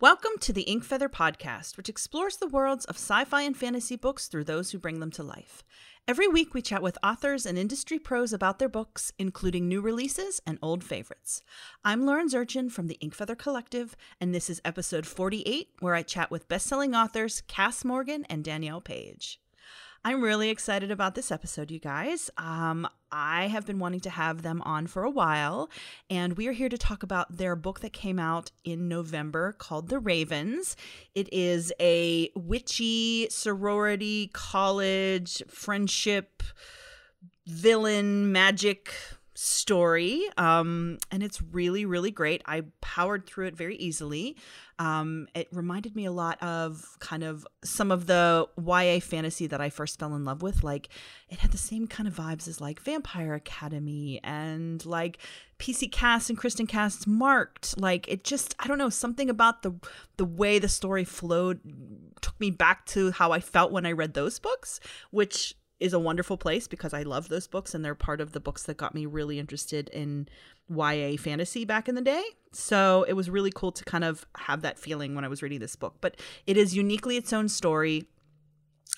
Welcome to the Ink Feather Podcast, which explores the worlds of sci fi and fantasy books through those who bring them to life. Every week, we chat with authors and industry pros about their books, including new releases and old favorites. I'm Lauren Zurchin from the Ink Feather Collective, and this is episode 48, where I chat with best-selling authors Kass Morgan and Danielle Paige. I'm really excited about this episode, you guys. Um, I have been wanting to have them on for a while, and we are here to talk about their book that came out in November called The Ravens. It is a witchy sorority, college, friendship, villain, magic story um, and it's really really great. I powered through it very easily. Um, it reminded me a lot of kind of some of the ya fantasy that i first fell in love with. Like it had the same kind of vibes as like vampire academy and like pc cast and kristin cast's marked. Like it just i don't know something about the the way the story flowed took me back to how i felt when i read those books which is a wonderful place because I love those books and they're part of the books that got me really interested in YA fantasy back in the day. So it was really cool to kind of have that feeling when I was reading this book. But it is uniquely its own story.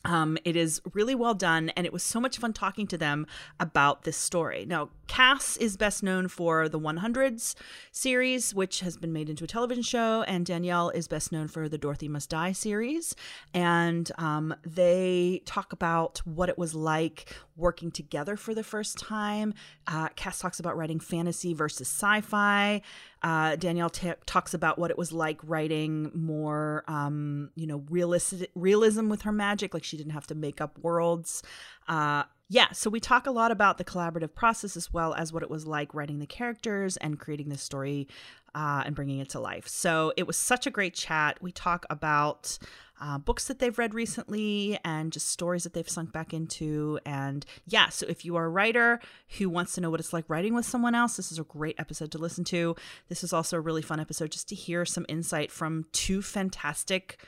Um, it is really well done, and it was so much fun talking to them about this story. Now, Kass is best known for the 100s series, which has been made into a television show, and Danielle is best known for the Dorothy Must Die series. And um, they talk about what it was like working together for the first time. Uh, Kass talks about writing fantasy versus sci fi. Uh, Danielle t- talks about what it was like writing more, um, you know, realism with her magic. Like she didn't have to make up worlds. Uh, yeah, so we talk a lot about the collaborative process as well as what it was like writing the characters and creating this story uh, and bringing it to life. So it was such a great chat. We talk about uh, books that they've read recently and just stories that they've sunk back into. And yeah, so if you are a writer who wants to know what it's like writing with someone else, this is a great episode to listen to. This is also a really fun episode just to hear some insight from two fantastic,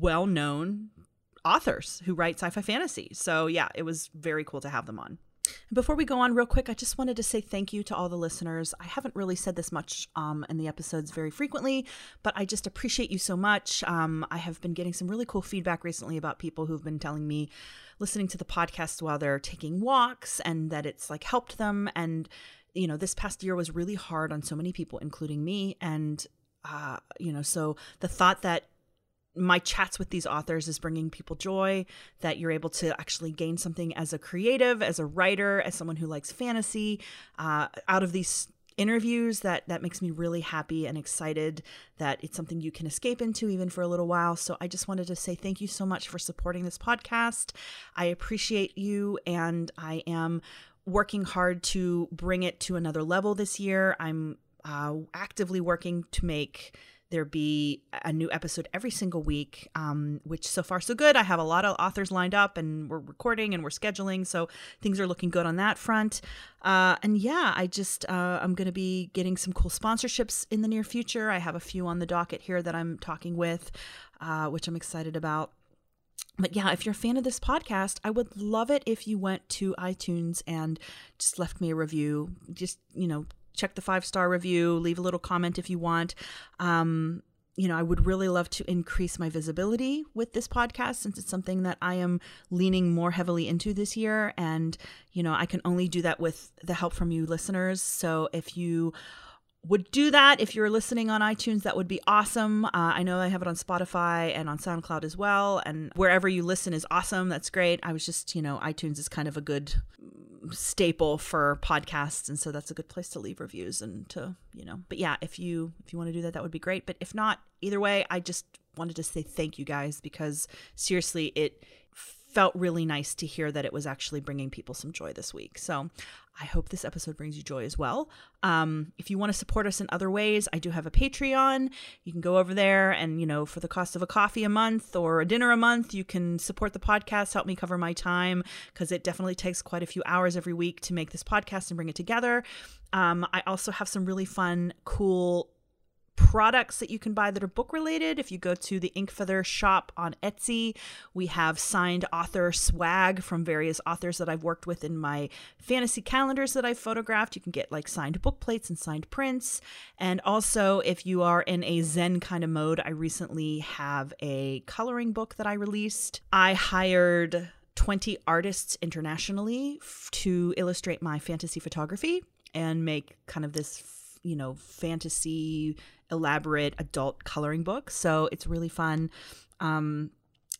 well known authors who write sci fi fantasy. So yeah, it was very cool to have them on. Before we go on, real quick, I just wanted to say thank you to all the listeners. I haven't really said this much um, in the episodes very frequently, but I just appreciate you so much. Um, I have been getting some really cool feedback recently about people who've been telling me listening to the podcast while they're taking walks and that it's like helped them. And, you know, this past year was really hard on so many people, including me. And, uh, you know, so the thought that my chats with these authors is bringing people joy that you're able to actually gain something as a creative as a writer as someone who likes fantasy uh, out of these interviews that that makes me really happy and excited that it's something you can escape into even for a little while. So i just wanted to say thank you so much for supporting this podcast. I appreciate you and i am working hard to bring it to another level this year. I'm uh, actively working to make there be a new episode every single week, um, which so far so good. I have a lot of authors lined up and we're recording and we're scheduling. So things are looking good on that front. Uh, and yeah, I just, uh, I'm going to be getting some cool sponsorships in the near future. I have a few on the docket here that I'm talking with, uh, which I'm excited about. But yeah, if you're a fan of this podcast, I would love it if you went to iTunes and just left me a review. Just, you know, check the five star review, leave a little comment if you want. Um, you know, I would really love to increase my visibility with this podcast since it's something that I am leaning more heavily into this year. And, you know, I can only do that with the help from you listeners. So if you would do that if you're listening on iTunes, that would be awesome. Uh, I know I have it on Spotify and on SoundCloud as well. And wherever you listen is awesome. That's great. I was just, you know, iTunes is kind of a good staple for podcasts and so that's a good place to leave reviews and to you know but yeah if you if you want to do that that would be great but if not either way i just wanted to say thank you guys because seriously it felt really nice to hear that it was actually bringing people some joy this week. So I hope this episode brings you joy as well. Um, if you want to support us in other ways, I do have a Patreon. You can go over there and, you know, for the cost of a coffee a month or a dinner a month, you can support the podcast, help me cover my time because it definitely takes quite a few hours every week to make this podcast and bring it together. Um, I also have some really fun, cool products that you can buy that are book related. If you go to the Inkfeather shop on Etsy, we have signed author swag from various authors that I've worked with in my fantasy calendars that I've photographed. You can get like signed book plates and signed prints. And also, if you are in a Zen kind of mode, I recently have a coloring book that I released. I hired 20 artists internationally f- to illustrate my fantasy photography and make kind of this you know fantasy elaborate adult coloring book. So it's really fun. Um,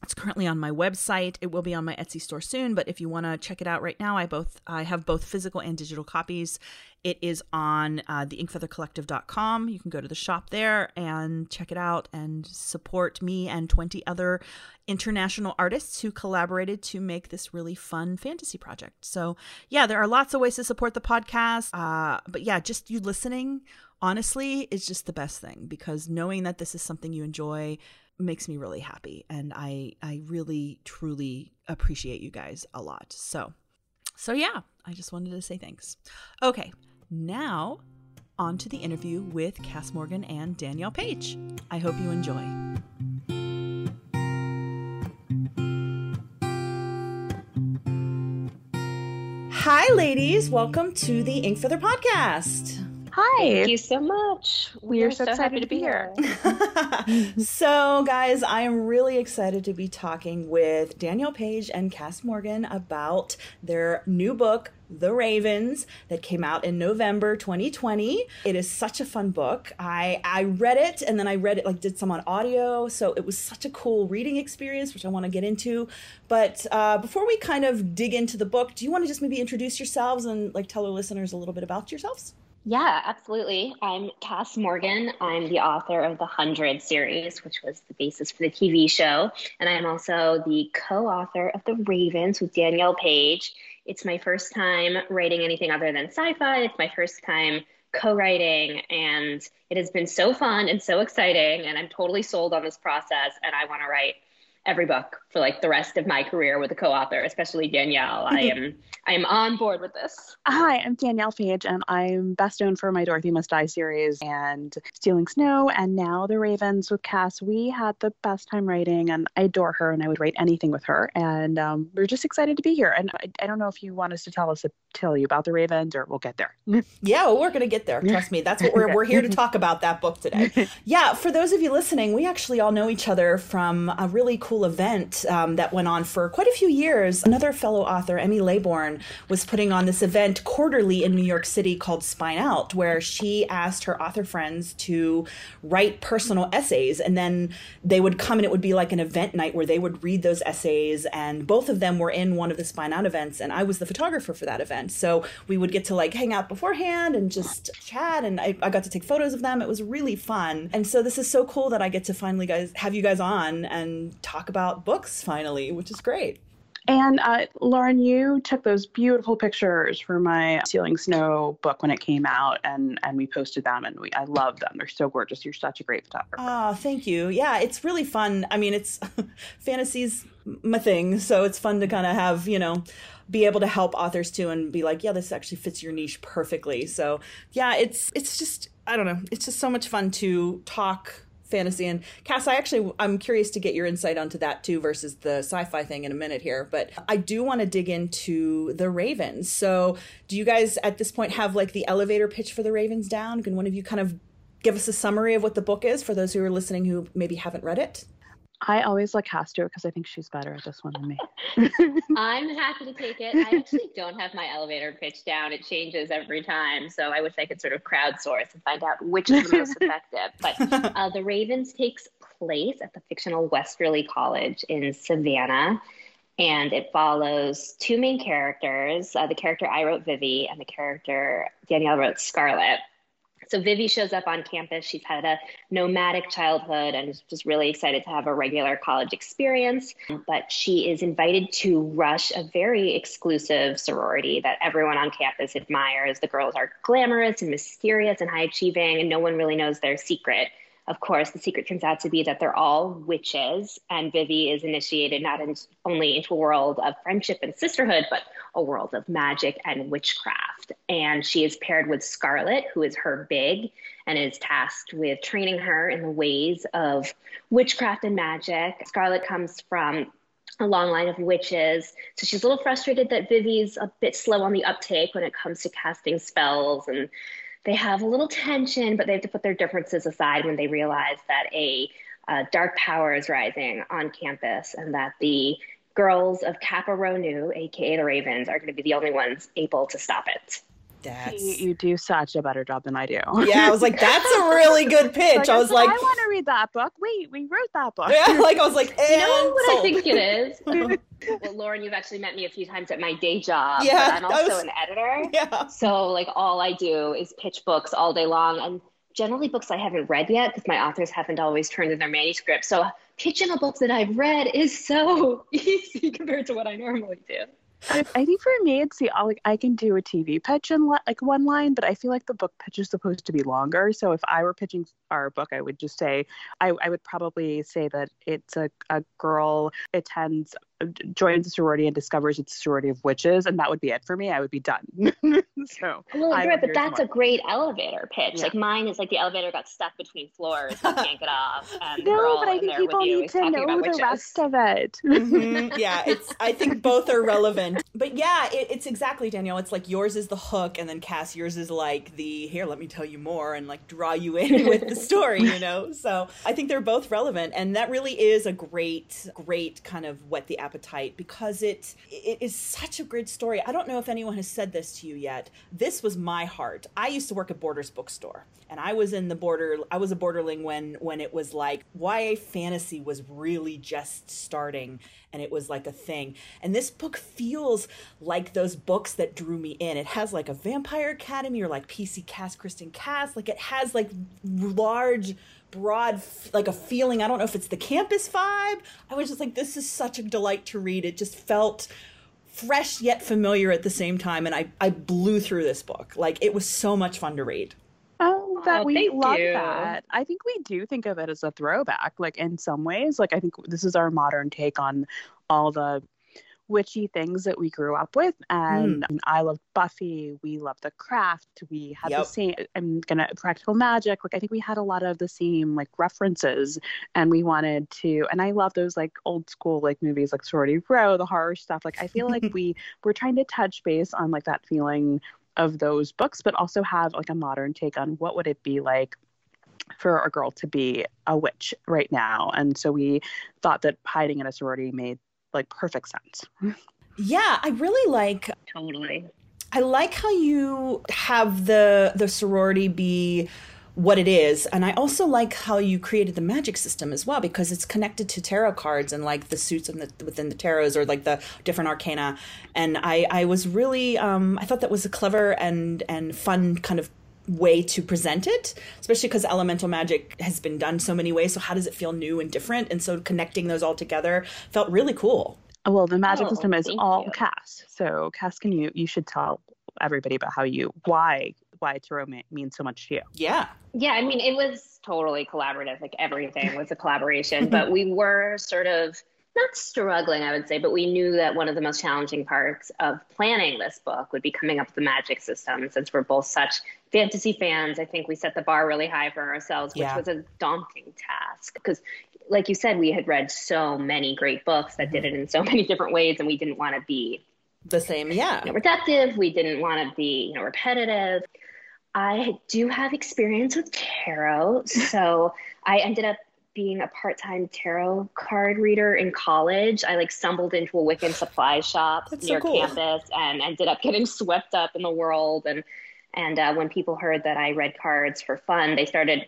it's currently on my website. It will be on my Etsy store soon, but if you want to check it out right now, I both I have both physical and digital copies. It is on uh, the inkfeathercollective.com. You can go to the shop there and check it out and support me and 20 other international artists who collaborated to make this really fun fantasy project. So, yeah, there are lots of ways to support the podcast. Uh, but yeah, just you listening honestly is just the best thing because knowing that this is something you enjoy makes me really happy and I I really truly appreciate you guys a lot. So so yeah, I just wanted to say thanks. Okay, now on to the interview with Kass Morgan and Danielle Paige. I hope you enjoy. Hi, ladies. Welcome to the Ink Feather podcast. Hi. Thank you so much. We are so, so excited to be here. so, guys, I am really excited to be talking with Danielle Paige and Kass Morgan about their new book, the Ravens that came out in November 2020. It is such a fun book. I I read it and then I read it like did some on audio, so it was such a cool reading experience, which I want to get into. But uh, before we kind of dig into the book, do you want to just maybe introduce yourselves and like tell our listeners a little bit about yourselves? Yeah, absolutely. I'm Kass Morgan. I'm the author of the 100 series, which was the basis for the TV show. And I am also the co author of The Ravens with Danielle Paige. It's my first time writing anything other than sci fi. It's my first time co writing, and it has been so fun and so exciting. And I'm totally sold on this process, and I want to write every book for like the rest of my career with a co-author, especially Danielle. I am I am on board with this. Hi, I'm Danielle Paige, and I'm best known for my Dorothy Must Die series and Stealing Snow, and now The Ravens with Kass. We had the best time writing, and I adore her, and I would write anything with her. And um, we're just excited to be here. And I, I, don't know if you want us to tell us tell you about The Ravens, or we'll get there. yeah, well, we're gonna get there. Trust me. That's what we're we're here to talk about that book today. Yeah, for those of you listening, we actually all know each other from a really cool event um, that went on for quite a few years. Another fellow author, Emmy Laybourne, was putting on this event quarterly in New York City called Spine Out, where she asked her author friends to write personal essays. And then they would come and it would be like an event night where they would read those essays. And both of them were in one of the Spine Out events. And I was the photographer for that event. So we would get to like hang out beforehand and just chat. And I, I got to take photos of them. It was really fun. And so this is so cool that I get to finally guys have you guys on and talk about books finally, which is great. And uh, Lauren, you took those beautiful pictures for my Stealing Snow book when it came out, and and we posted them, and we I love them. They're so gorgeous. You're such a great photographer. Oh, thank you. Yeah, it's really fun. I mean, it's fantasy's my thing, so it's fun to kind of have you know be able to help authors too and be like yeah this actually fits your niche perfectly so yeah it's it's just i don't know it's just so much fun to talk fantasy. And kass i actually i'm curious to get your insight onto that too versus the sci-fi thing in a minute here but i do want to dig into the ravens. So do you guys at this point have like the elevator pitch for the ravens down? Can one of you kind of give us a summary of what the book is for those who are listening who maybe haven't read it I always like Kass to it because I think she's better at this one than me. I'm happy to take it. I actually don't have my elevator pitch down. It changes every time. So I wish I could sort of crowdsource and find out which is the most effective. But uh, The Ravens takes place at the fictional Westerly College in Savannah. And it follows two main characters uh, the character I wrote, Vivi, and the character Danielle wrote, Scarlett. So Vivi shows up on campus. She's had a nomadic childhood and is just really excited to have a regular college experience. But she is invited to rush a very exclusive sorority that everyone on campus admires. The girls are glamorous and mysterious and high achieving, and no one really knows their secret. Of course, the secret turns out to be that they're all witches, and Vivi is initiated not in, only into a world of friendship and sisterhood, but a world of magic and witchcraft. And she is paired with Scarlett, who is her big and is tasked with training her in the ways of witchcraft and magic. Scarlett comes from a long line of witches. So she's a little frustrated that Vivi's a bit slow on the uptake when it comes to casting spells and they have a little tension, but they have to put their differences aside when they realize that a uh, dark power is rising on campus and that the girls of Kappa Rho Nu, aka the Ravens, are going to be the only ones able to stop it. That's... You, do such a better job than I do. Yeah, I was like, that's a really good pitch. like, I was like, I want to read that book. Wait, we wrote that book. Yeah, like I was like, you know what sold. I think it is. well, Lauren, you've actually met me a few times at my day job. Yeah, I'm also was... an editor. Yeah. So like, all I do is pitch books all day long, and generally books I haven't read yet because my authors haven't always turned in their manuscripts. So pitching a book that I've read is so easy compared to what I normally do. I, think for me, it's the like I can do a TV pitch in like one line, but I feel like the book pitch is supposed to be longer. So if I were pitching our book, I would just say I, I would probably say that it's a, a girl attends joins a sorority and discovers it's a sorority of witches, and that would be it for me. I would be done. so well, right, but that's a great elevator pitch. Yeah. Like mine is like the elevator got stuck between floors and can't get off. No, but I think people need to know the rest of it. Mm-hmm. Yeah, it's. I think both are relevant, but yeah, it, it's exactly Danielle. It's like yours is the hook, and then Kass, yours is like the here. Let me tell you more, and like draw you in with the story. You know, so I think they're both relevant, and that really is a great, great kind of what the appetite because it it is such a great story. I don't know if anyone has said this to you yet. This was my heart. I used to work at Borders bookstore and I was in the border I was a borderling when when it was like YA fantasy was really just starting and it was like a thing. And this book feels like those books that drew me in. It has like a Vampire Academy or like PC Cast Kristin Cast. Like it has like large broad like a feeling i don't know if it's the campus vibe i was just like this is such a delight to read it just felt fresh yet familiar at the same time and i i blew through this book like it was so much fun to read Oh, that oh, we love you. that. I think we do think of it as a throwback, like in some ways. Like I think this is our modern take on all the witchy things that we grew up with. And mm. I love Buffy. We love the craft. We had yep. the same, I'm going to, practical magic. Like, I think we had a lot of the same, like, references. And we wanted to, and I love those, like, old school, like, movies like Sorority Row, the horror stuff. Like, I feel like we we're trying to touch base on, like, that feeling of those books, but also have, like, a modern take on what would it be like for a girl to be a witch right now. And so we thought that hiding in a sorority made like perfect sense. Yeah, I really like totally. I like how you have the the sorority be what it is and i also like how you created the magic system as well because it's connected to tarot cards and like the suits in the, within the tarots or like the different arcana and i i was really um i thought that was a clever and and fun kind of way to present it, especially because elemental magic has been done so many ways. So how does it feel new and different? And so connecting those all together felt really cool. Well, the magic oh, system is all you. Kass. So Kass, can you you should tell everybody about how you why why tarot means so much to you. Yeah. Yeah, I mean, it was totally collaborative. Like everything was a collaboration, but we were sort of not struggling, I would say, but we knew that one of the most challenging parts of planning this book would be coming up with the magic system. Since we're both such fantasy fans, I think we set the bar really high for ourselves, which yeah. was a daunting task. Because, like you said, we had read so many great books that did it in so many different ways, and we didn't want to be the same. Yeah, you know, reductive. We didn't want to be, you know, repetitive. I do have experience with tarot, so I ended up being a part-time tarot card reader in college, I like stumbled into a Wiccan supply shop That's near so cool. campus and ended up getting swept up in the world. And and uh, when people heard that I read cards for fun, they started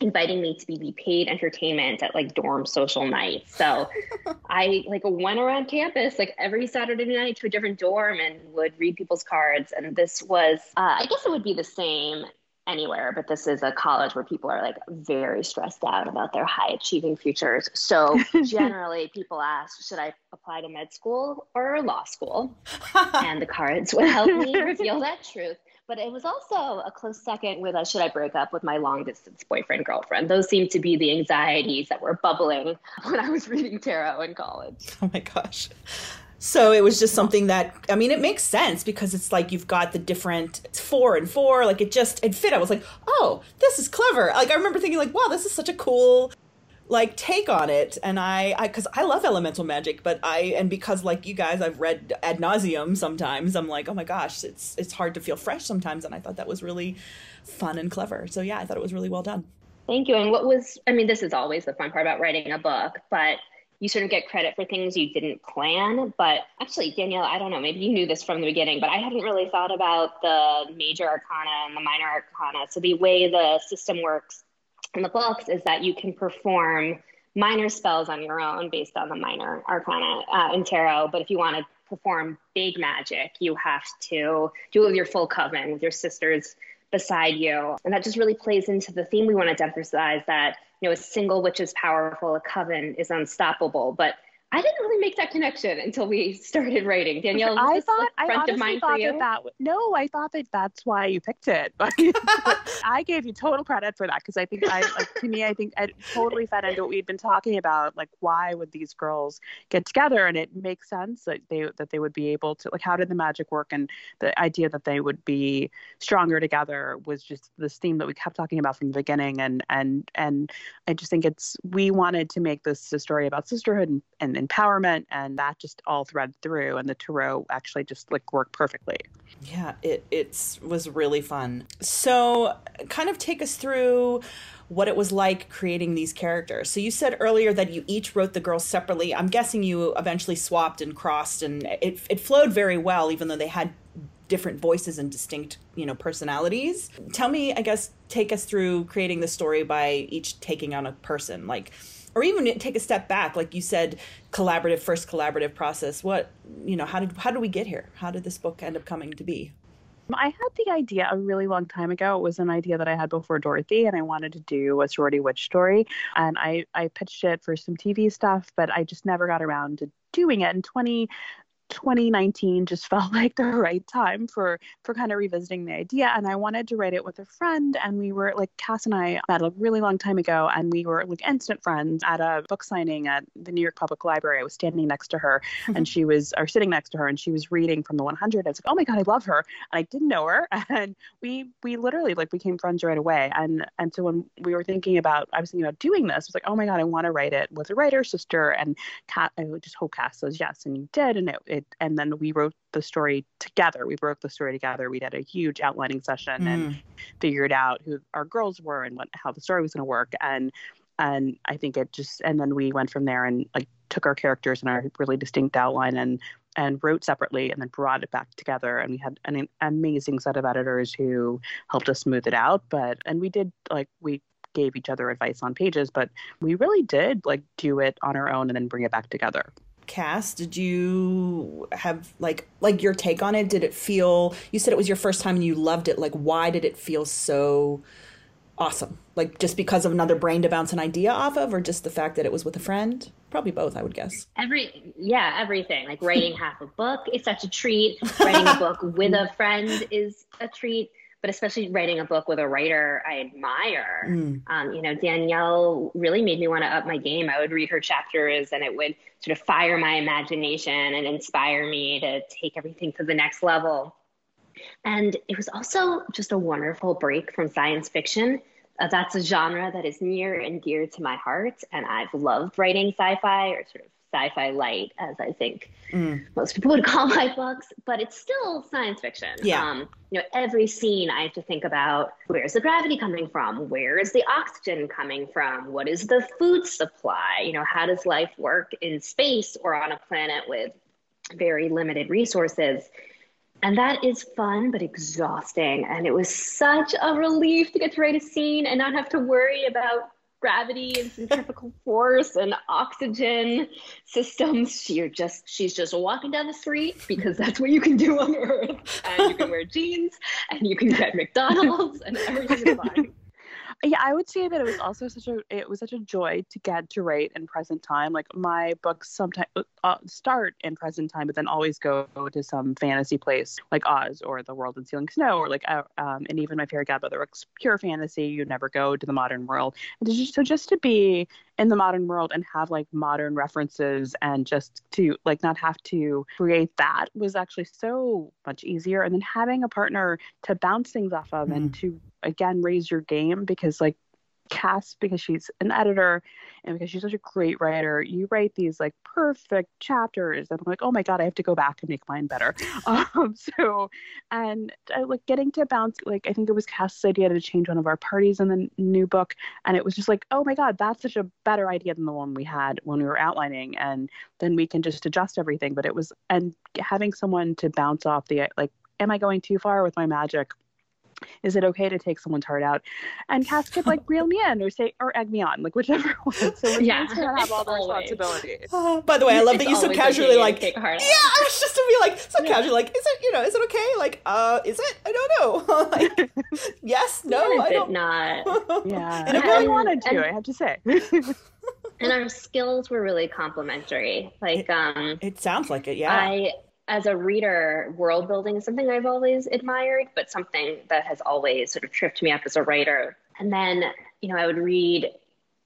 inviting me to be paid entertainment at like dorm social nights. So I like went around campus like every Saturday night to a different dorm and would read people's cards. And this was, uh, I guess it would be the same anywhere, but this is a college where people are like very stressed out about their high achieving futures. So generally, people ask, should I apply to med school or law school? and the cards would help me reveal that truth. But it was also a close second with uh, Should I Break Up with My Long Distance Boyfriend Girlfriend? Those seemed to be the anxieties that were bubbling when I was reading tarot in college. Oh my gosh. So it was just something that I mean, it makes sense because it's like you've got the different it's four and four, like it just it fit. I was like, oh, this is clever. Like I remember thinking, like, wow, this is such a cool like take on it. And i because I, I, love elemental magic but i and because like you guys i've read ad nauseum sometimes i'm like oh my gosh it's it's hard to feel fresh sometimes. And i thought that was really fun and clever. So yeah i thought it was really well done. Thank you. And what was i mean this is always the fun part about writing a book but you sort of get credit for things you didn't plan but actually danielle i don't know maybe you knew this from the beginning but i hadn't really thought about the major arcana and the minor arcana so the way the system works in the books is that you can perform minor spells on your own based on the minor arcana uh, in tarot. But if you want to perform big magic, you have to do it with your full coven, with your sisters beside you. And that just really plays into the theme we wanted to emphasize that, you know, a single witch is powerful, a coven is unstoppable. But I didn't really make that connection until we started writing. Danielle, I thought I honestly thought that, that no, I thought that that's why you picked it. But, I gave you total credit for that because I think I like, to me I think it totally fed into what we'd been talking about. Like, why would these girls get together? And it makes sense that they that they would be able to like how did the magic work? And the idea that they would be stronger together was just this theme that we kept talking about from the beginning. And and and I just think it's we wanted to make this a story about sisterhood and, and empowerment and that just all thread through and the tarot actually just like worked perfectly yeah it it's was really fun so kind of take us through what it was like creating these characters. So you said earlier that you each wrote the girls separately. I'm guessing you eventually swapped and crossed and it it flowed very well even though they had different voices and distinct, you know, personalities. Tell me, I guess take us through creating the story by each taking on a person. Like or even take a step back like you said collaborative first collaborative process what you know how did how did we get here how did this book end up coming to be I had the idea a really long time ago. It was an idea that I had before Dorothy, and I wanted to do a sorority witch story. And I, I pitched it for some TV stuff, but I just never got around to doing it. In 20, 2019 just felt like the right time for for kind of revisiting the idea. And i wanted to write it with a friend and we were like kass and i met a really long time ago and we were like instant friends at a book signing at the new york public library. I was standing next to her and she was or sitting next to her and she was reading from the 100 i was like oh my god i love her. And i didn't know her. And we we literally like became friends right away. And and so when we were thinking about i was thinking about doing this I was like oh my god i want to write it with a writer sister. And cat i just hope kass says yes and you did and it, it and then we wrote the story together. We broke the story together. We did a huge outlining session mm. and figured out who our girls were and what how the story was going to work. And and i think it just and then we went from there and like took our characters and our really distinct outline and and wrote separately and then brought it back together. And we had an amazing set of editors who helped us smooth it out. But and we did like we gave each other advice on pages but we really did like do it on our own and then bring it back together Kass, did you have like like your take on it? Did it feel you said it was your first time and you loved it. Like why did it feel so awesome? Like just because of another brain to bounce an idea off of or just the fact that it was with a friend? Probably both, I would guess. Every yeah, everything. Like writing half a book is such a treat. Writing a book with a friend is a treat but especially writing a book with a writer I admire. Mm. Um, you know, Danielle really made me want to up my game. I would read her chapters and it would sort of fire my imagination and inspire me to take everything to the next level. And it was also just a wonderful break from science fiction. Uh, that's a genre that is near and dear to my heart. And I've loved writing sci fi or sort of sci-fi light, as I think mm. most people would call my books, but it's still science fiction. Yeah. Um, you know, every scene I have to think about where's the gravity coming from? Where is the oxygen coming from? What is the food supply? You know, how does life work in space or on a planet with very limited resources? And that is fun, but exhausting. And it was such a relief to get to write a scene and not have to worry about gravity and centrifugal force and oxygen systems. You're just she's just walking down the street because that's what you can do on Earth. And you can wear jeans and you can get McDonald's and everything's fine. Yeah i would say that it was also such a it was such a joy to get to write in present time like my books sometimes uh, start in present time but then always go to some fantasy place like oz or the world in Stealing Snow or like uh, um, and even my fairy godmother books pure fantasy you never go to the modern world. And just, so just to be in the modern world and have like modern references and just to like not have to create that was actually so much easier and then having a partner to bounce things off of mm. and to again raise your game because like Kass because she's an editor and because she's such a great writer, you write these like perfect chapters. And I'm like, oh my God, I have to go back and make mine better. Um, so, and I, like getting to bounce, like, I think it was Kass's idea to change one of our parties in the new book. And it was just like, oh my God, that's such a better idea than the one we had when we were outlining. And then we can just adjust everything. But it was, and having someone to bounce off the, like, am I going too far with my magic? Is it okay to take someone's heart out? And Kass could like reel me in or say or egg me on, like whichever one. So it's yeah, nice to have all the responsibility. Uh, by the way, I love that you so casually like yeah, I was just to be like so yeah. casually like, is it you know, is it okay? Like, uh, is it? I don't know. like, yes, no, I don't. Not. yeah, and I really wanted to. And, I have to say. and our skills were really complementary. Like, um, it sounds like it. Yeah. I as a reader, world building is something I've always admired, but something that has always sort of tripped me up as a writer. And then, you know, I would read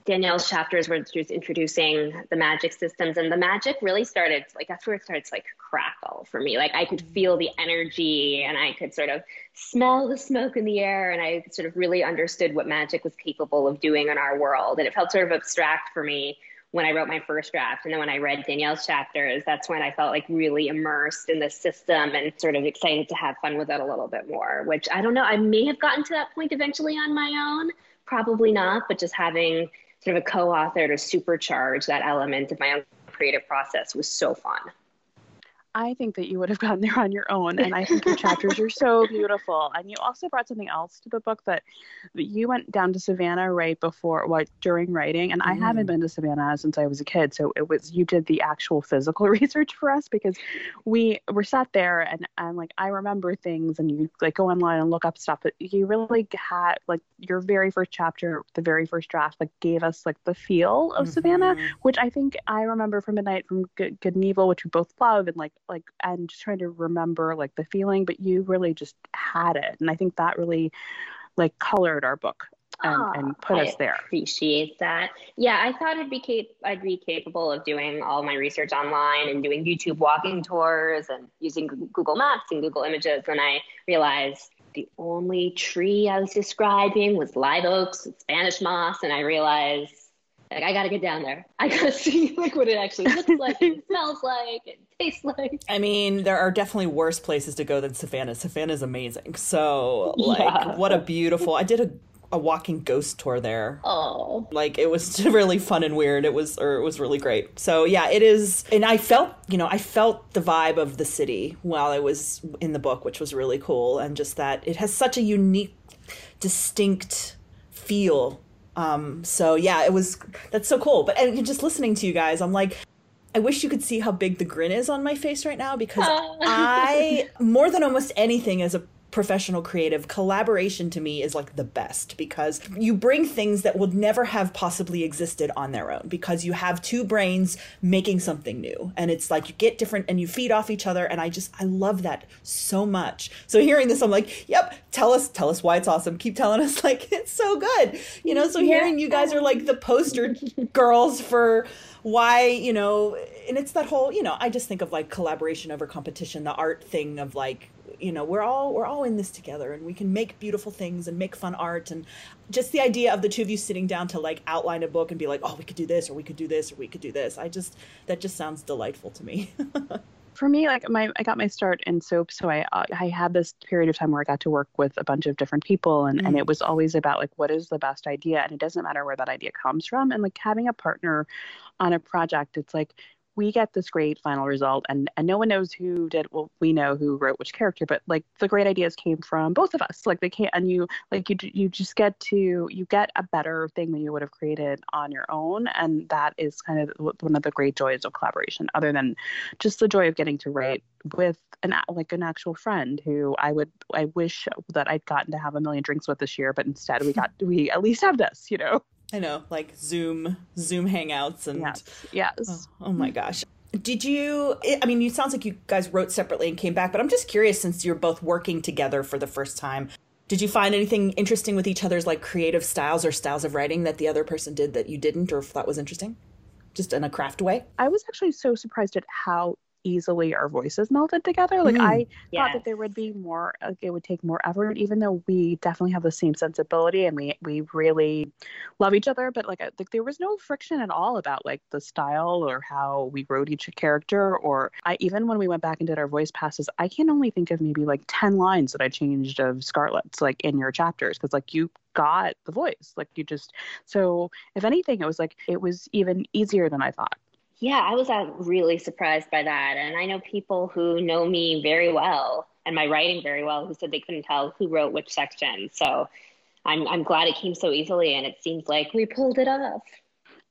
Danielle's chapters where she was introducing the magic systems, and the magic really started like that's where it starts like crackle for me. Like I could mm-hmm. feel the energy, and I could sort of smell the smoke in the air, and I sort of really understood what magic was capable of doing in our world. And it felt sort of abstract for me when I wrote my first draft. And then when I read Danielle's chapters, that's when I felt like really immersed in the system and sort of excited to have fun with it a little bit more, which I don't know. I may have gotten to that point eventually on my own, probably not, but just having sort of a co author to supercharge that element of my own creative process was so fun. I think that you would have gotten there on your own. And I think your chapters are so beautiful. And you also brought something else to the book that you went down to Savannah right before, what, during writing. And mm. I haven't been to Savannah since I was a kid. So it was, you did the actual physical research for us because we were sat there and, and like, I remember things and you like go online and look up stuff. But you really had like your very first chapter, the very first draft, like gave us like the feel of mm-hmm. Savannah, which I think I remember from Midnight from Good, Good and Evil, which we both love. And like, like and just trying to remember like the feeling but you really just had it. And i think that really like colored our book and, oh, and put I us there. appreciate that. Yeah i thought i'd be cap- i'd be capable of doing all my research online and doing youtube walking tours and using google maps and google images and i realized the only tree i was describing was live oaks and spanish moss. And i realized like I gotta get down there. I gotta see like what it actually looks like and smells like and tastes like. I mean, there are definitely worse places to go than Savannah. Savannah is amazing. So like yeah. what a beautiful I did a a walking ghost tour there. Oh. Like it was really fun and weird. It was or it was really great. So yeah, it is and I felt, you know, I felt the vibe of the city while I was in the book, which was really cool and just that it has such a unique distinct feel um, so yeah, it was that's so cool. But and just listening to you guys, I'm like, I wish you could see how big the grin is on my face right now because I more than almost anything as a professional creative, collaboration to me is like the best because you bring things that would never have possibly existed on their own because you have two brains making something new. And it's like you get different and you feed off each other. And I just, I love that so much. So hearing this, I'm like, yep, tell us, tell us why it's awesome. Keep telling us like it's so good. You know, so hearing you guys are like the poster girls for why, you know, and it's that whole, you know, I just think of like collaboration over competition, the art thing of like you know we're all we're all in this together and we can make beautiful things and make fun art. And just the idea of the two of you sitting down to like outline a book and be like oh we could do this or we could do this or we could do this. I just that just sounds delightful to me. For me like my i got my start in soap so i uh, i had this period of time where i got to work with a bunch of different people and mm. and it was always about like what is the best idea? And it doesn't matter where that idea comes from. And like having a partner on a project it's like we get this great final result and and no one knows who did well we know who wrote which character but like the great ideas came from both of us. Like they can't and you like you you just get to you get a better thing than you would have created on your own and that is kind of one of the great joys of collaboration other than just the joy of getting to write with an like an actual friend who I would I wish that I'd gotten to have a million drinks with this year but instead we got we at least have this you know I know, like Zoom, Zoom hangouts, and yes, yes. Oh, oh my gosh. Did you? I mean, it sounds like you guys wrote separately and came back, but I'm just curious since you're both working together for the first time. Did you find anything interesting with each other's like creative styles or styles of writing that the other person did that you didn't, or if that was interesting? Just in a craft way? I was actually so surprised at how easily our voices melted together. Like mm, I yes. thought that there would be more, like it would take more effort, even though we definitely have the same sensibility and we we really love each other. But like like there was no friction at all about like the style or how we wrote each character. Or I even when we went back and did our voice passes, I can only think of maybe like ten lines that I changed of Scarlett's like in your chapters because like you got the voice like you just so if anything it was like it was even easier than i thought yeah, I was uh, really surprised by that. And I know people who know me very well and my writing very well who said they couldn't tell who wrote which section. So I'm, I'm glad it came so easily and it seems like we pulled it off.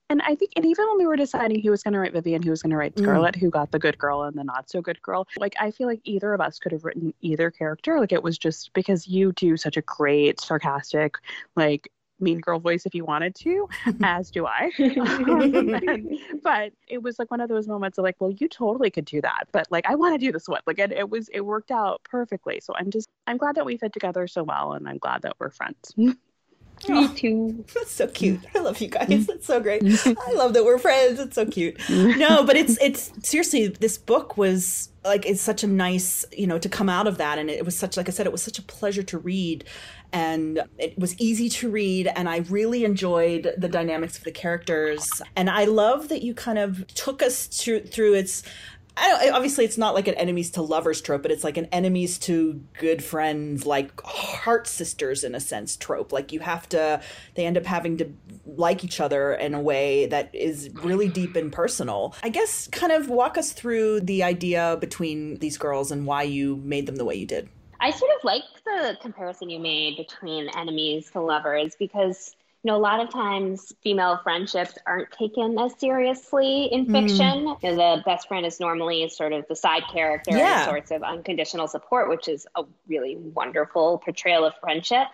And I think, and even when we were deciding who was going to write Vivian, who was going to write. Scarlett, mm. who got the good girl and the not so good girl, like I feel like either of us could have written either character. Like it was just because you do such a great, sarcastic, like mean girl voice if you wanted to, as do I. but it was like one of those moments of like, well, you totally could do that, but like I want to do this one. Like it, it was it worked out perfectly. So I'm just I'm glad that we fit together so well, and I'm glad that we're friends. Me too. That's so cute. I love you guys. Mm. That's so great. Mm. I love that we're friends. It's so cute. Mm. No, but it's it's seriously this book was like it's such a nice, you know, to come out of that and it was such like I said it was such a pleasure to read and it was easy to read and i really enjoyed the dynamics of the characters. And i love that you kind of took us through its obviously it's not like an enemies to lovers trope but it's like an enemies to good friends like heart sisters in a sense trope. Like you have to they end up having to like each other in a way that is really deep and personal. I guess kind of walk us through the idea between these girls and why you made them the way you did I sort of like the comparison you made between enemies to lovers because you know a lot of times female friendships aren't taken as seriously in mm. fiction. Mm. You know, the best friend is normally sort of the side character yeah. and sorts of unconditional support, which is a really wonderful portrayal of friendship.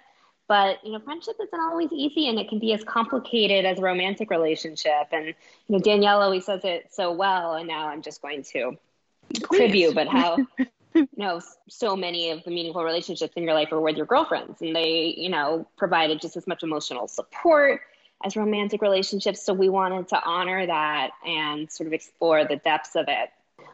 But you know, friendship isn't always easy, and it can be as complicated as a romantic relationship. And you know, Danielle always says it so well. And now I'm just going to crib you, but how you know, so many of the meaningful relationships in your life are with your girlfriends, and they, you know, provided just as much emotional support as romantic relationships. So we wanted to honor that and sort of explore the depths of it.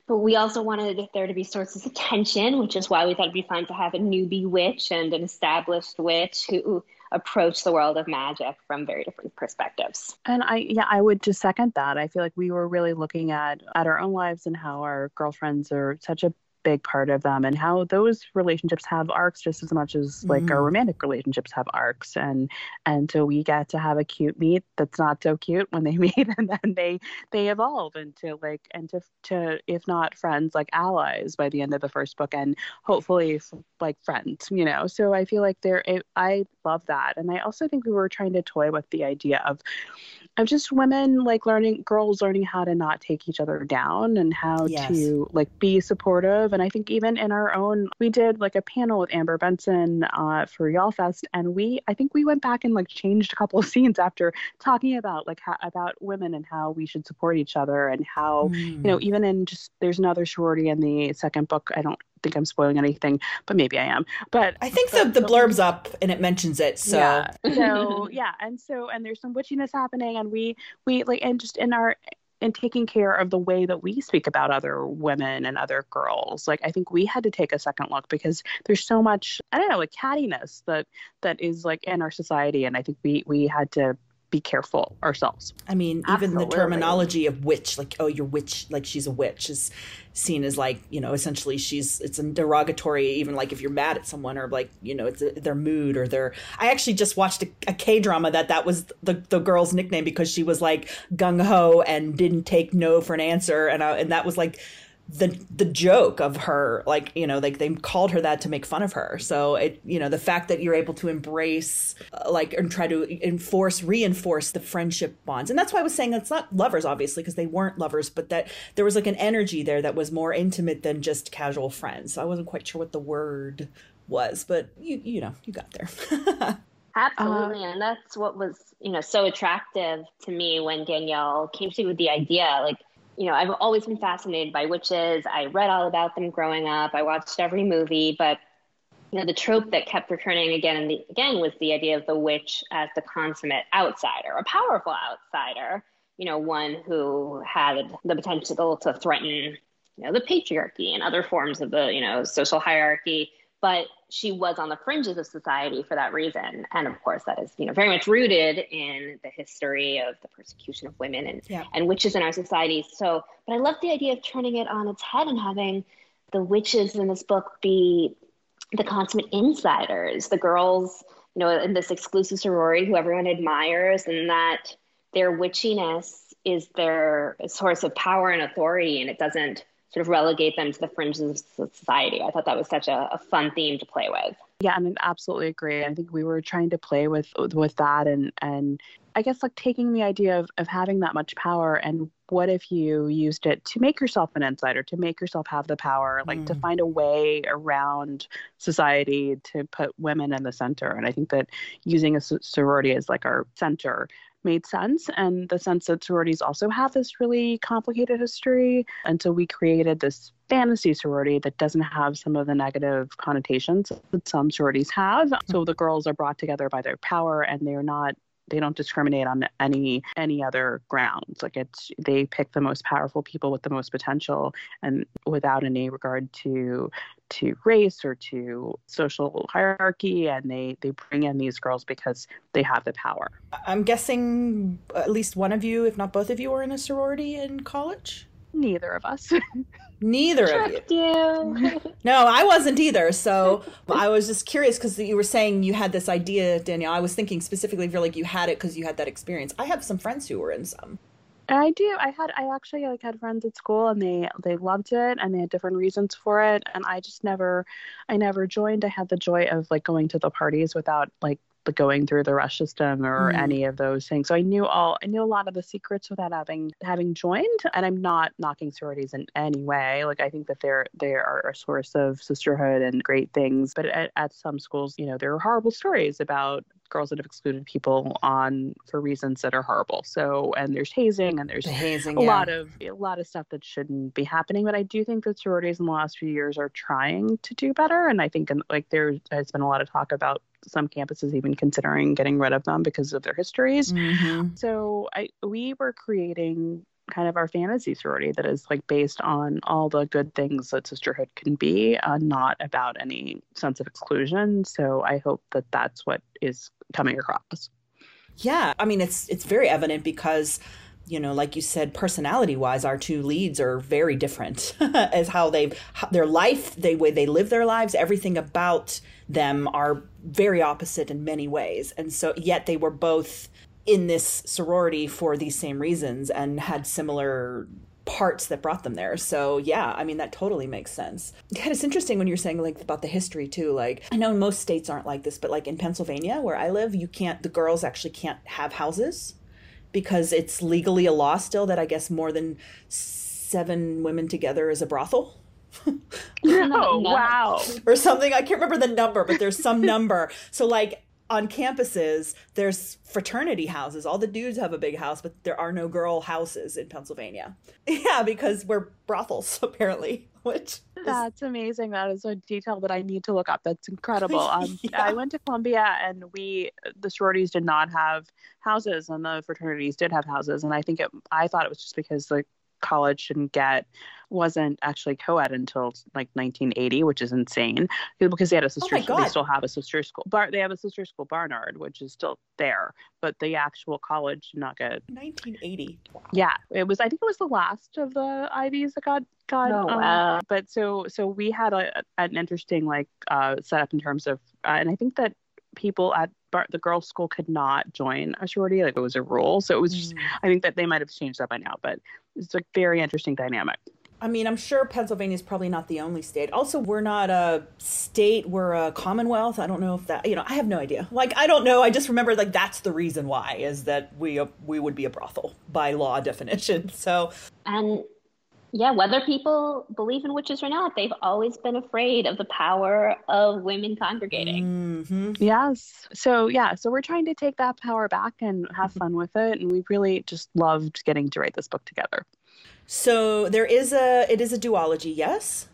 But we also wanted there to be sources of tension, which is why we thought it'd be fun to have a newbie witch and an established witch who approach the world of magic from very different perspectives. And I yeah, I would just second that. I feel like we were really looking at at our own lives and how our girlfriends are such a big part of them and how those relationships have arcs just as much as like mm-hmm. our romantic relationships have arcs and and so we get to have a cute meet that's not so cute when they meet and then they they evolve into like and to to if not friends like allies by the end of the first book and hopefully like friends you know so i feel like there i love that and i also think we were trying to toy with the idea of of just women like learning girls learning how to not take each other down and how yes. to like be supportive and i think even in our own we did like a panel with amber benson uh, for YALLFest and we i think we went back and like changed a couple of scenes after talking about like how, about women and how we should support each other and how mm. you know mm. even in just there's another sorority in the second book i don't think I'm spoiling anything, but maybe I am. But I think the, the blurb's up and it mentions it. So yeah. so yeah, and so and there's some witchiness happening, and we we like and just in our in taking care of the way that we speak about other women and other girls. Like i think we had to take a second look because there's so much i don't know like cattiness that that is like in our society. And i think we we had to be careful ourselves. I mean, even the terminology of witch, like, oh, you're witch, like she's a witch, is seen as like, you know, essentially she's, it's a derogatory, even like if you're mad at someone or like, you know, it's a, their mood or their. I actually just watched a, a K drama that that was the, the girl's nickname because she was like gung ho and didn't take no for an answer. And, I, and that was like, the the joke of her like you know like they called her that to make fun of her so it you know the fact that you're able to embrace uh, like and try to enforce reinforce the friendship bonds and that's why i was saying it's not lovers obviously because they weren't lovers but that there was like an energy there that was more intimate than just casual friends so i wasn't quite sure what the word was but you you know you got there Absolutely. Uh, and that's what was, you know, so attractive to me when Danielle came to me with the idea. Like, you know, I've always been fascinated by witches. I read all about them growing up. I watched every movie, but you know, the trope that kept recurring again and again was the idea of the witch as the consummate outsider, a powerful outsider. You know, one who had the potential to threaten, you know, the patriarchy and other forms of the, you know, social hierarchy but she was on the fringes of society for that reason and of course that is you know very much rooted in the history of the persecution of women and yeah. and witches in our society so but i love the idea of turning it on its head and having the witches in this book be the consummate insiders the girls you know in this exclusive sorority who everyone admires and that their witchiness is their source of power and authority and it doesn't sort of relegate them to the fringes of society. I thought that was such a, a fun theme to play with. Yeah, I absolutely agree. I think we were trying to play with with that and and I guess like taking the idea of, of having that much power and what if you used it to make yourself an insider, to make yourself have the power, like mm. to find a way around society to put women in the center. And I think that using a sorority as like our center made sense. And the sense that sororities also have this really complicated history. And so we created this fantasy sorority that doesn't have some of the negative connotations that some sororities have. So the girls are brought together by their power and they're not they don't discriminate on any any other grounds. Like it's they pick the most powerful people with the most potential and without any regard to to race or to social hierarchy. And they they bring in these girls because they have the power. I'm guessing at least one of you if not both of you were in a sorority in college neither of us Neither of you. you. no, I wasn't either. So I was just curious because you were saying you had this idea, Danielle. I was thinking specifically if you're like you had it because you had that experience. I have some friends who were in some. I do. I had I actually like had friends at school and they they loved it and they had different reasons for it and I just never I never joined. I had the joy of like going to the parties without like going through the rush system or mm. any of those things. So I knew all I knew a lot of the secrets without having having joined. And I'm not knocking sororities in any way. Like I think that they're they are a source of sisterhood and great things. But at, at some schools, you know, there are horrible stories about girls that have excluded people on for reasons that are horrible. So and there's hazing and there's the hazing, a yeah. lot of a lot of stuff that shouldn't be happening. But I do think that sororities in the last few years are trying to do better. And I think like there has been a lot of talk about some campuses even considering getting rid of them because of their histories. Mm-hmm. So I we were creating kind of our fantasy sorority that is like based on all the good things that sisterhood can be, uh, not about any sense of exclusion. So I hope that that's what is coming across. Yeah, I mean it's it's very evident because you know like you said personality wise our two leads are very different as how they their life they way they live their lives everything about them are very opposite in many ways and so yet they were both in this sorority for these same reasons and had similar parts that brought them there. So yeah, I mean that totally makes sense. Yeah, it's interesting when you're saying like about the history too. Like I know most states aren't like this, but like in Pennsylvania where I live, you can't the girls actually can't have houses because it's legally a law still that I guess more than seven women together is a brothel. Oh wow. Or something. I can't remember the number, but there's some number. So like on campuses, there's fraternity houses. All the dudes have a big house, but there are no girl houses in Pennsylvania. Yeah, because we're brothels apparently. Which that's amazing. That is a detail that I need to look up. That's incredible. Um, yeah. I went to Columbia, and we the sororities did not have houses, and the fraternities did have houses. And I think it. I thought it was just because the college didn't get wasn't actually co-ed until like 1980, which is insane because they had a sister. Oh school. They still have a sister school. Bar- they have a sister school, Barnard, which is still there, but the actual college did not get. 1980. Wow. Yeah, it was. I think it was the last of the Ivies that got got. Oh, um, wow. But so so we had a an interesting like uh setup in terms of, uh, and I think that people at Bar- the girls' school could not join a sorority. Like it was a rule. So it was just. Mm. I think that they might have changed that by now, but it's a very interesting dynamic. I mean, I'm sure Pennsylvania is probably not the only state. Also, we're not a state, we're a commonwealth. I don't know if that, you know, I have no idea. Like, I don't know. I just remember, like, that's the reason why, is that we, uh, we would be a brothel by law definition. So, And yeah, whether people believe in witches or not, they've always been afraid of the power of women congregating. mhm. Yes. So yeah, so we're trying to take that power back and have fun with it, and we really just loved getting to write this book together. So there is a, it is a duology, yes?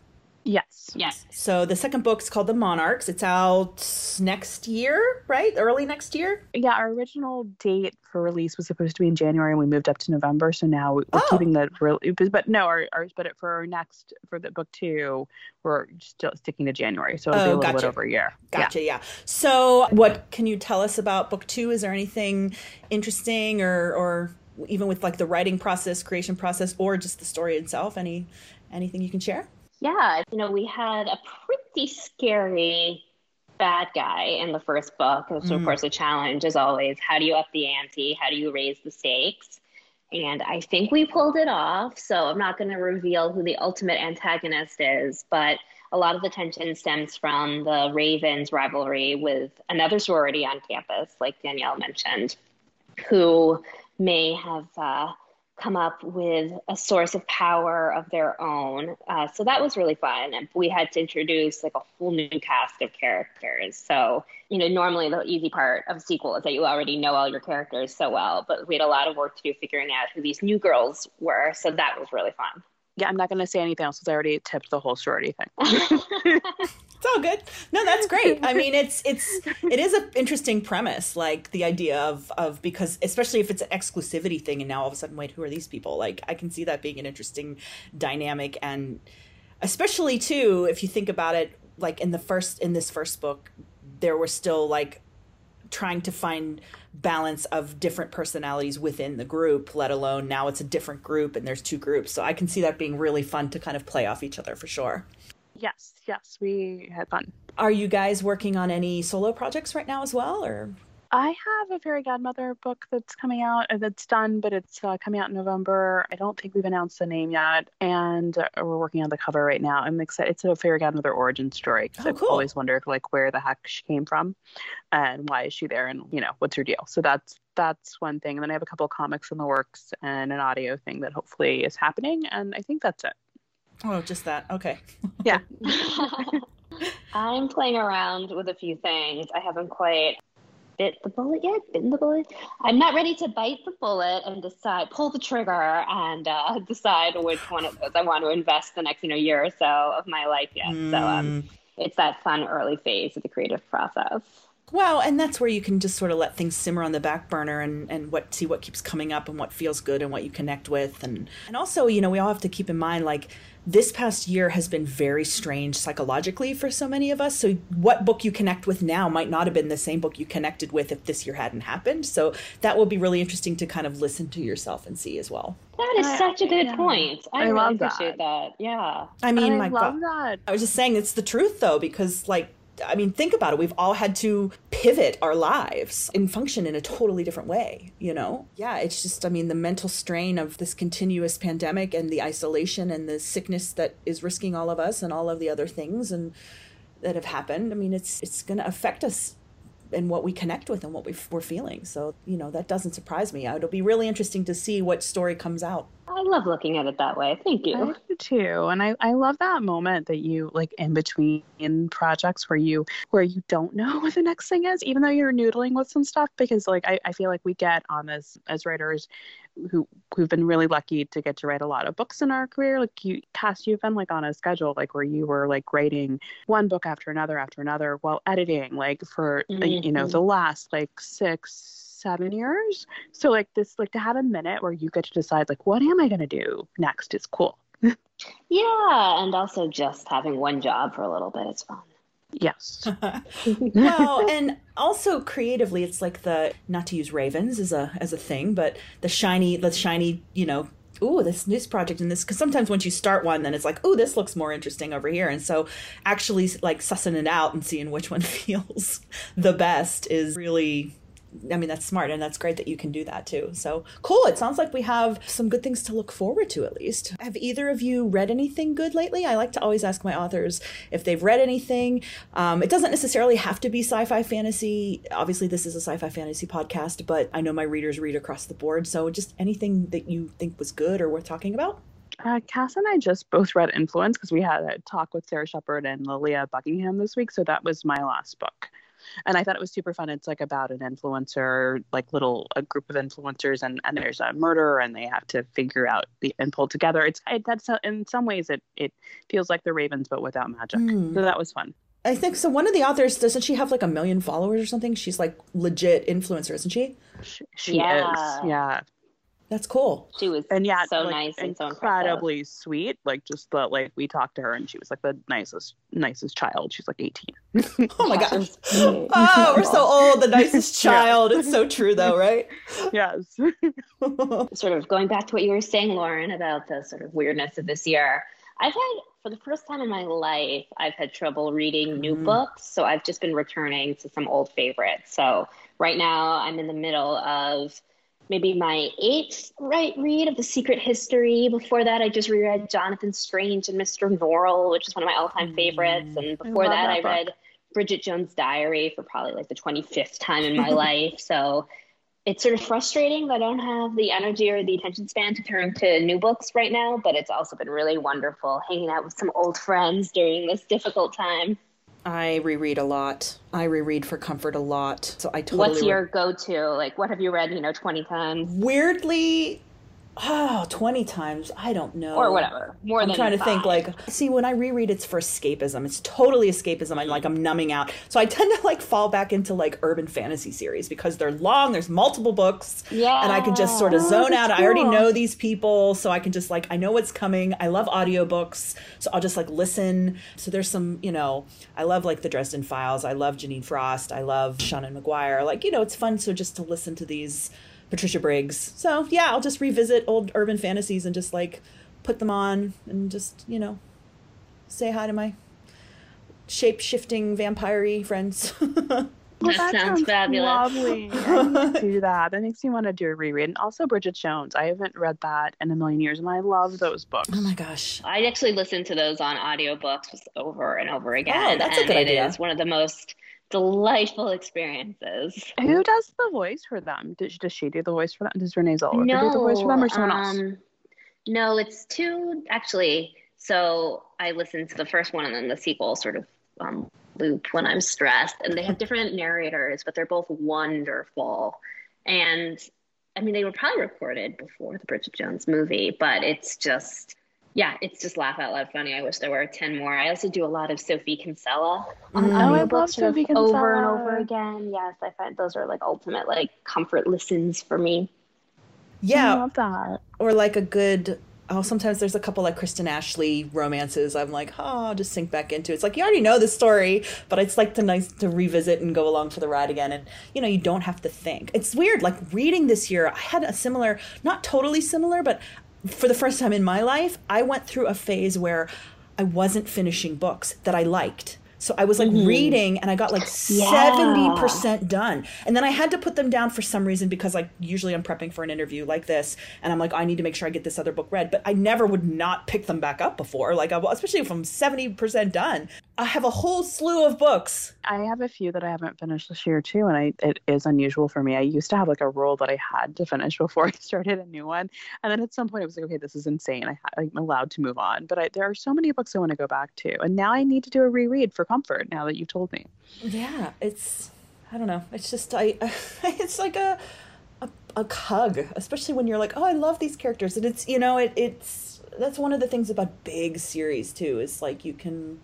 Yes. Yes. So the second book's called The Monarchs. It's out next year, right? Early next year? Yeah, our original date for release was supposed to be in January, and we moved up to November. So now we're Oh. keeping the real, but- but no, our, ours, but for our next for the book two, we're still sticking to January. So it'll be Oh, a little bit gotcha. over a year. Gotcha, yeah. So, what can you tell us about book two? Is there anything interesting, or or even with like the writing process, creation process, or just the story itself? Any anything you can share? Yeah, you know, we had a pretty scary bad guy in the first book. So, of Mm. course, the challenge is always how do you up the ante? How do you raise the stakes? And I think we pulled it off. So I'm not going to reveal who the ultimate antagonist is, but a lot of the tension stems from the Ravens rivalry with another sorority on campus, like Danielle mentioned, who may have uh, come up with a source of power of their own. Uh, so that was really fun. And we had to introduce like a whole new cast of characters. So, you know, normally the easy part of a sequel is that you already know all your characters so well, but we had a lot of work to do figuring out who these new girls were. So that was really fun. Yeah, I'm not going to say anything else because I already tipped the whole sorority thing. It's all good. No, that's great. I mean, it's it's it is an interesting premise, like the idea of of because especially if it's an exclusivity thing, and now all of a sudden, wait, who are these people? Like, I can see that being an interesting dynamic, and especially too if you think about it, like in the first in this first book, there were still like trying to find balance of different personalities within the group let alone now it's a different group and there's two groups. So i can see that being really fun to kind of play off each other for sure. Yes, yes, we had fun. are you guys working on any solo projects right now as well or I have a fairy godmother book that's coming out uh, that's done, but it's uh, coming out in November. I don't think we've announced the name yet, and uh, we're working on the cover right now. I'm excited. It's a fairy godmother origin story. 'cause Oh, I've cool. always wondered like where the heck she came from, and why is she there, and you know what's her deal. So that's that's one thing. And then I have a couple of comics in the works and an audio thing that hopefully is happening, and I think that's it. oh just that okay Yeah. I'm playing around with a few things. I haven't quite bit the bullet yet. Bitten the bullet. I'm not ready to bite the bullet and decide, pull the trigger, and uh, decide which one of those I want to invest the next you know year or so of my life yet. So um, it's that fun early phase of the creative process. Well, and that's where you can just sort of let things simmer on the back burner and, and what see what keeps coming up and what feels good and what you connect with and and also, you know, we all have to keep in mind like this past year has been very strange psychologically for so many of us. So what book you connect with now might not have been the same book you connected with if this year hadn't happened. So that will be really interesting to kind of listen to yourself and see as well. That is I- such a good yeah. point. I, I really love that. that. Yeah. I mean, I my love God. that. I was just saying it's the truth though, because like I mean, think about it. We've all had to pivot our lives and function in a totally different way, you know? Yeah, it's just, I mean, the mental strain of this continuous pandemic and the isolation and the sickness that is risking all of us and all of the other things and that have happened. I mean, it's it's going to affect us and what we connect with and what we, we're feeling. So, you know, that doesn't surprise me. It'll be really interesting to see what story comes out. I love looking at it that way. Thank I you. do too, and I, I love that moment that you like in between projects where you where you don't know what the next thing is, even though you're noodling with some stuff. Because like I, I feel like we get on this as writers who who've been really lucky to get to write a lot of books in our career. Like you, Kass, you've been like on a schedule like where you were like writing one book after another after another while editing, like for uh, you know the last like six seven years. So like this, like to have a minute where you get to decide like what am I going to do next is cool. Yeah, and also just having one job for a little bit is fun. Yes. well, and also creatively, it's like the not to use ravens as a as a thing, but the shiny, the shiny, you know. Ooh, this news project and this because sometimes once you start one, then it's like, oh, this looks more interesting over here, and so actually like sussing it out and seeing which one feels the best is really I mean, that's smart and that's great that you can do that too. So cool. It sounds like we have some good things to look forward to at least. Have either of you read anything good lately? I like to always ask my authors if they've read anything. Um, it doesn't necessarily have to be sci fi fantasy. Obviously, this is a sci fi fantasy podcast, but I know my readers read across the board. So just anything that you think was good or worth talking about? Uh, Kass and I just both read Influence because we had a talk with Sara Shepard and Lilia Buckingham this week. So that was my last book and I thought it was super fun. It's like about an influencer, like little a group of influencers, and and there's a murder, and they have to figure out the and pull together. It's it, that's in some ways it it feels like the Ravens but without magic. Mm. So that was fun. I think so. One of the authors doesn't she have like a million followers or something? She's like legit influencer, isn't she? She, she yeah. is. Yeah. That's cool. She was and yeah, so like, nice and so incredibly sweet. Like just the like we talked to her and she was like the nicest nicest child. She's like eighteen. oh my gosh. oh, we're so old. The nicest child. yeah. It's so true though, right? yes. sort of going back to what you were saying, Lauren, about the sort of weirdness of this year. I've had for the first time in my life, I've had trouble reading new mm. books. So I've just been returning to some old favorites. So right now I'm in the middle of maybe my eighth right read of The Secret History. Before that, I just reread Jonathan Strange and Mr. Norrell, which is one of my all time mm, favorites. And before I that, that, I read Bridget Jones' Diary for probably like the 25th time in my life. So it's sort of frustrating that I don't have the energy or the attention span to turn to new books right now, but it's also been really wonderful hanging out with some old friends during this difficult time. I reread a lot. I reread for comfort a lot. So I totally. What's your re- go-to? Like, what have you read? You know, twenty times. Weirdly, oh 20 times? I don't know. Or whatever. More i'm trying to five. think like see when i reread it's for escapism. It's totally escapism. I'm like i'm numbing out. So i tend to like fall back into like urban fantasy series because they're long there's multiple books yeah and i can just sort of oh, zone out. cool. i already know these people so i can just like i know what's coming. I love audiobooks so i'll just like listen. So there's some you know i love like the dresden files. I love jeaniene frost. I love seanan mcguire like you know it's fun so just to listen to these Patricia Briggs. So yeah, I'll just revisit old urban fantasies and just like put them on and just, you know, say hi to my shape shifting vampire friends. Well, that, that, sounds, sounds fabulous. Lovely. I need to do that. That makes me want to do a reread. And also Bridget Jones. I haven't read that in a million years, and I love those books. Oh my gosh. I actually listened to those on audiobooks over and over again. Oh, that's a good idea. It is one of the most delightful experiences. Who does the voice for them? Does, does she do the voice for them? Does Renee Zellweger no, do the voice for them or someone um, else? No, it's two actually. So I listened to the first one and then the sequel sort of um, loop when I'm stressed, and they have different narrators, but they're both wonderful. And I mean, they were probably recorded before the Bridget Jones movie, but it's just yeah, it's just laugh out loud funny. I wish there were 10 more. I also do a lot of Sophie Kinsella on mm. oh, I love Sophie Kinsella. over and over again. Yes, I find those are like ultimate like comfort listens for me. Yeah. I love that. Or like a good oh sometimes there's a couple like Kristen Ashley romances I'm like, oh I'll just sink back into it. It's like you already know the story, but it's like to nice to revisit and go along for the ride again and you know, you don't have to think. It's weird, like reading this year, I had a similar not totally similar, but for the first time in my life, I went through a phase where I wasn't finishing books that I liked. So I was like mm-hmm. reading and I got like yeah. 70% done. And then I had to put them down for some reason because like usually I'm prepping for an interview like this and I'm like I need to make sure I get this other book read, but I never would not pick them back up before. Like especially if I'm 70% done. I have a whole slew of books. I have a few that I haven't finished this year too, and I it is unusual for me. I used to have like a rule that I had to finish before I started a new one, and then at some point I was like, okay, this is insane. I, I'm allowed to move on, but I, there are so many books I want to go back to, and now I need to do a reread for comfort. Now that you've told me. Yeah, it's I don't know. It's just I it's like a a, a hug, especially when you're like, oh, I love these characters, and it's you know it it's that's one of the things about big series too. Is like you can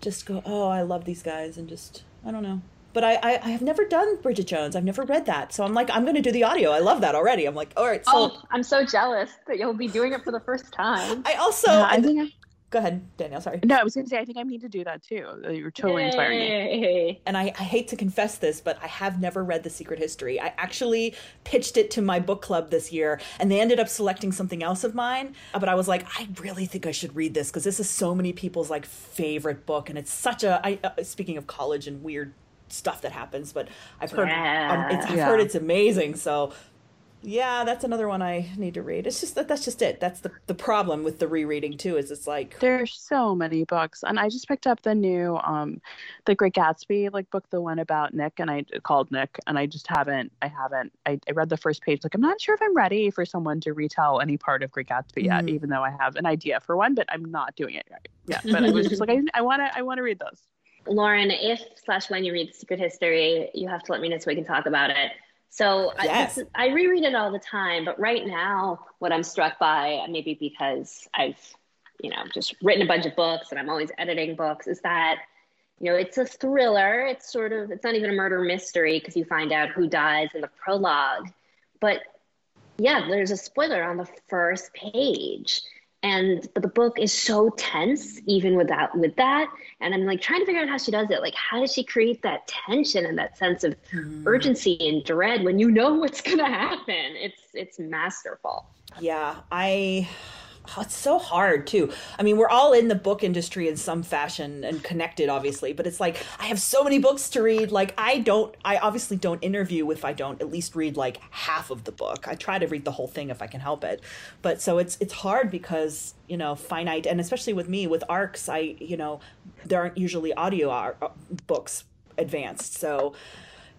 just go, oh, I love these guys, and just I don't know. but I, I, I have never done Bridget Jones. I've never read that, so I'm like, I'm going to do the audio. I love that already. I'm like, all right. So oh, I'm so jealous that you'll be doing it for the first time. I also, Yeah, I think I, go ahead, Danielle. Sorry. no, I was going to say I think I need to do that too. Uh, You're totally inspiring me. Yay. and I, I hate to confess this, but I have never read The Secret History. I actually pitched it to my book club this year, and they ended up selecting something else of mine. Uh, But I was like, I really think I should read this because this is so many people's like favorite book, and it's such a. I, uh, speaking of college and weird stuff that happens, but I've heard um, it's, I've Yeah. heard it's amazing. So. Yeah, that's another one I need to read. It's just that that's just it. That's the the problem with the rereading too. Is it's like There's so many books, and I just picked up the new, um, the Great Gatsby like book, the one about Nick, and I called Nick, and I just haven't, I haven't, I, I read the first page, like I'm not sure if I'm ready for someone to retell any part of Great Gatsby yet, Mhm. even though I have an idea for one, but I'm not doing it right. Yeah, but I was just like, I, I want to, I want to read those. Lauren, if slash when you read Secret History, you have to let me know so we can talk about it. So I- Yes. this- I, reread it all the time, but right now, what I'm struck by, maybe because I've, you know, just written a bunch of books and I'm always editing books, is that, you know, it's a thriller. It's sort of, it's not even a murder mystery because you find out who dies in the prologue. But yeah, there's a spoiler on the first page. And but the book is so tense even without with that. And I'm like trying to figure out how she does it. Like how does she create that tension and that sense of hmm. urgency and dread when you know what's gonna happen? It's it's masterful. Yeah, I. Oh, it's so hard too. I mean, we're all in the book industry in some fashion and connected, obviously. But it's like I have so many books to read. Like I don't. I obviously don't interview if I don't at least read like half of the book. I try to read the whole thing if I can help it. But so it's it's hard because you know finite, and especially with me with arcs, I you know there aren't usually audio ar- uh, books advanced, so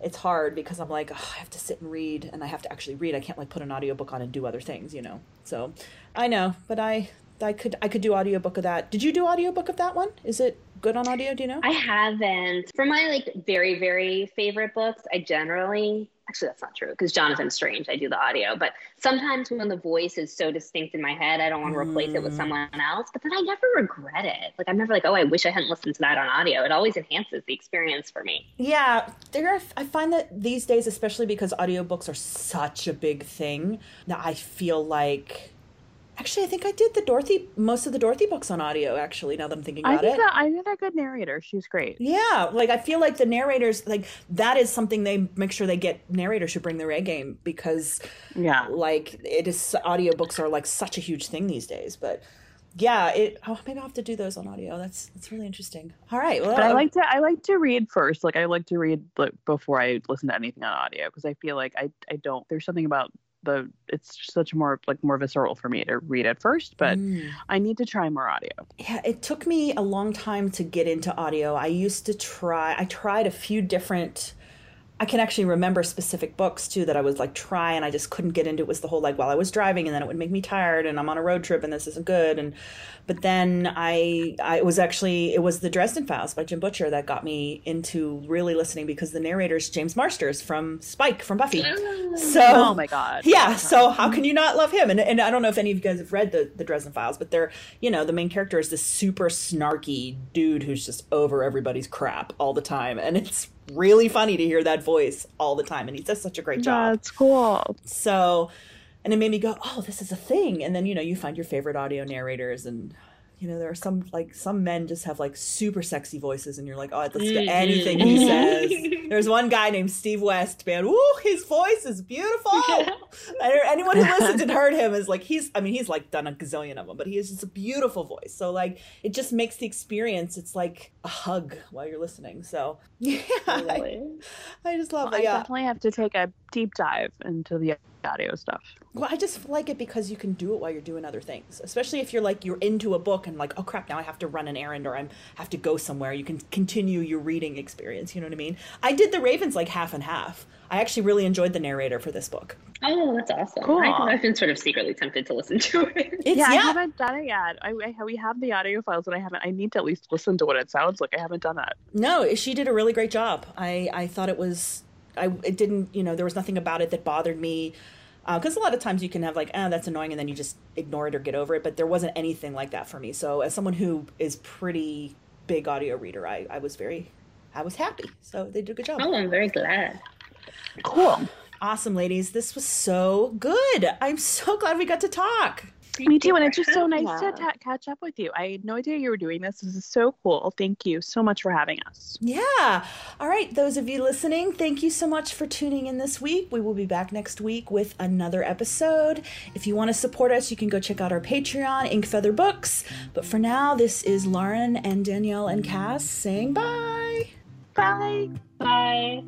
it's hard because I'm like, "Ugh, I have to sit and read and I have to actually read. I can't like put an audiobook on and do other things, you know. So I know, but I I could I could do audiobook of that. Did you do audiobook of that one? Is it good on audio, do you know? I haven't for my like very, very favorite books, I generally actually that's not true because Jonathan Strange, I do the audio, but sometimes when the voice is so distinct in my head, I don't want to replace it with Mm. someone else. But then I never regret it. Like I'm never like, oh, I wish I hadn't listened to that on audio. It always enhances the experience for me. Yeah, there are, I find that these days, especially because audiobooks are such a big thing, that I feel like actually I think I did the Dorothy most of the Dorothy books on audio actually now that I'm thinking I about think it. I think they're good narrator. She's great. Yeah, like I feel like the narrators like that is something they make sure they get narrators should bring their A game because Yeah. like it is audiobooks are like such a huge thing these days, but yeah, it oh maybe I'll have to do those on audio. That's that's really interesting. All right. Well, But I um, like to I like to read first. Like I like to read like, before I listen to anything on audio because I feel like I I don't. There's something about the it's such more like more visceral for me to read it first. But Mm. I need to try more audio. Yeah, it took me a long time to get into audio. I used to try, I tried a few different. I can actually remember specific books too that I was like try and I just couldn't get into. It was the whole like while I was driving and then it would make me tired and I'm on a road trip and this isn't good and but then I I was actually it was the Dresden Files by Jim Butcher that got me into really listening because the narrator's James Marsters from Spike from Buffy. So Oh my god. yeah, so how can you not love him? And, and I don't know if any of you guys have read the, the Dresden Files, but they're, you know, the main character is this super snarky dude who's just over everybody's crap all the time. And it's really funny to hear that voice all the time. And he does such a great job. That's cool. So, and it made me go, oh, this is a thing. And then, you know, you find your favorite audio narrators and, you know, there are some like some men just have like super sexy voices, and you're like, oh, I'd listen to anything he says. There's one guy named Steve West, man. Woo, his voice is beautiful. And er, Anyone who listens and heard him is like, he's, I mean, he's like done a gazillion of them, but he has just a beautiful voice. So, like, it just makes the experience, it's like a hug while you're listening. So, yeah, I, Totally. I just love I it. Yeah. definitely have to take a deep dive into the audio stuff. Well, I just like it because you can do it while you're doing other things. Especially if you're like you're into a book and like, oh crap, now I have to run an errand or I have to go somewhere. You can continue your reading experience. You know what I mean? I did the Ravens like half and half. I actually really enjoyed the narrator for this book. Oh, that's awesome. Cool. I, I've been sort of secretly tempted to listen to it. It's yeah, yeah, I haven't done it yet. I, I we have the audio files, but I haven't. I need to at least listen to what it sounds like. I haven't done that. no, she did a really great job. I I thought it was I it didn't you know there was nothing about it that bothered me. Because a lot of times you can have like, ah, that's annoying, and then you just ignore it or get over it. But there wasn't anything like that for me. So as someone who is pretty big audio reader, I, I was very I was happy. So they did a good job. Oh, I'm very glad. Cool. Awesome, ladies. This was so good. I'm so glad we got to talk. Me too. And it's just so nice to Yeah. ta- catch up with you. I had no idea you were doing this. This is so cool. Thank you so much for having us. Yeah. All right, those of you listening, thank you so much for tuning in this week. We will be back next week with another episode. If you want to support us, you can go check out our Patreon, Ink Feather Books. But for now, this is Lauren and Danielle and Kass saying bye. Bye. Bye.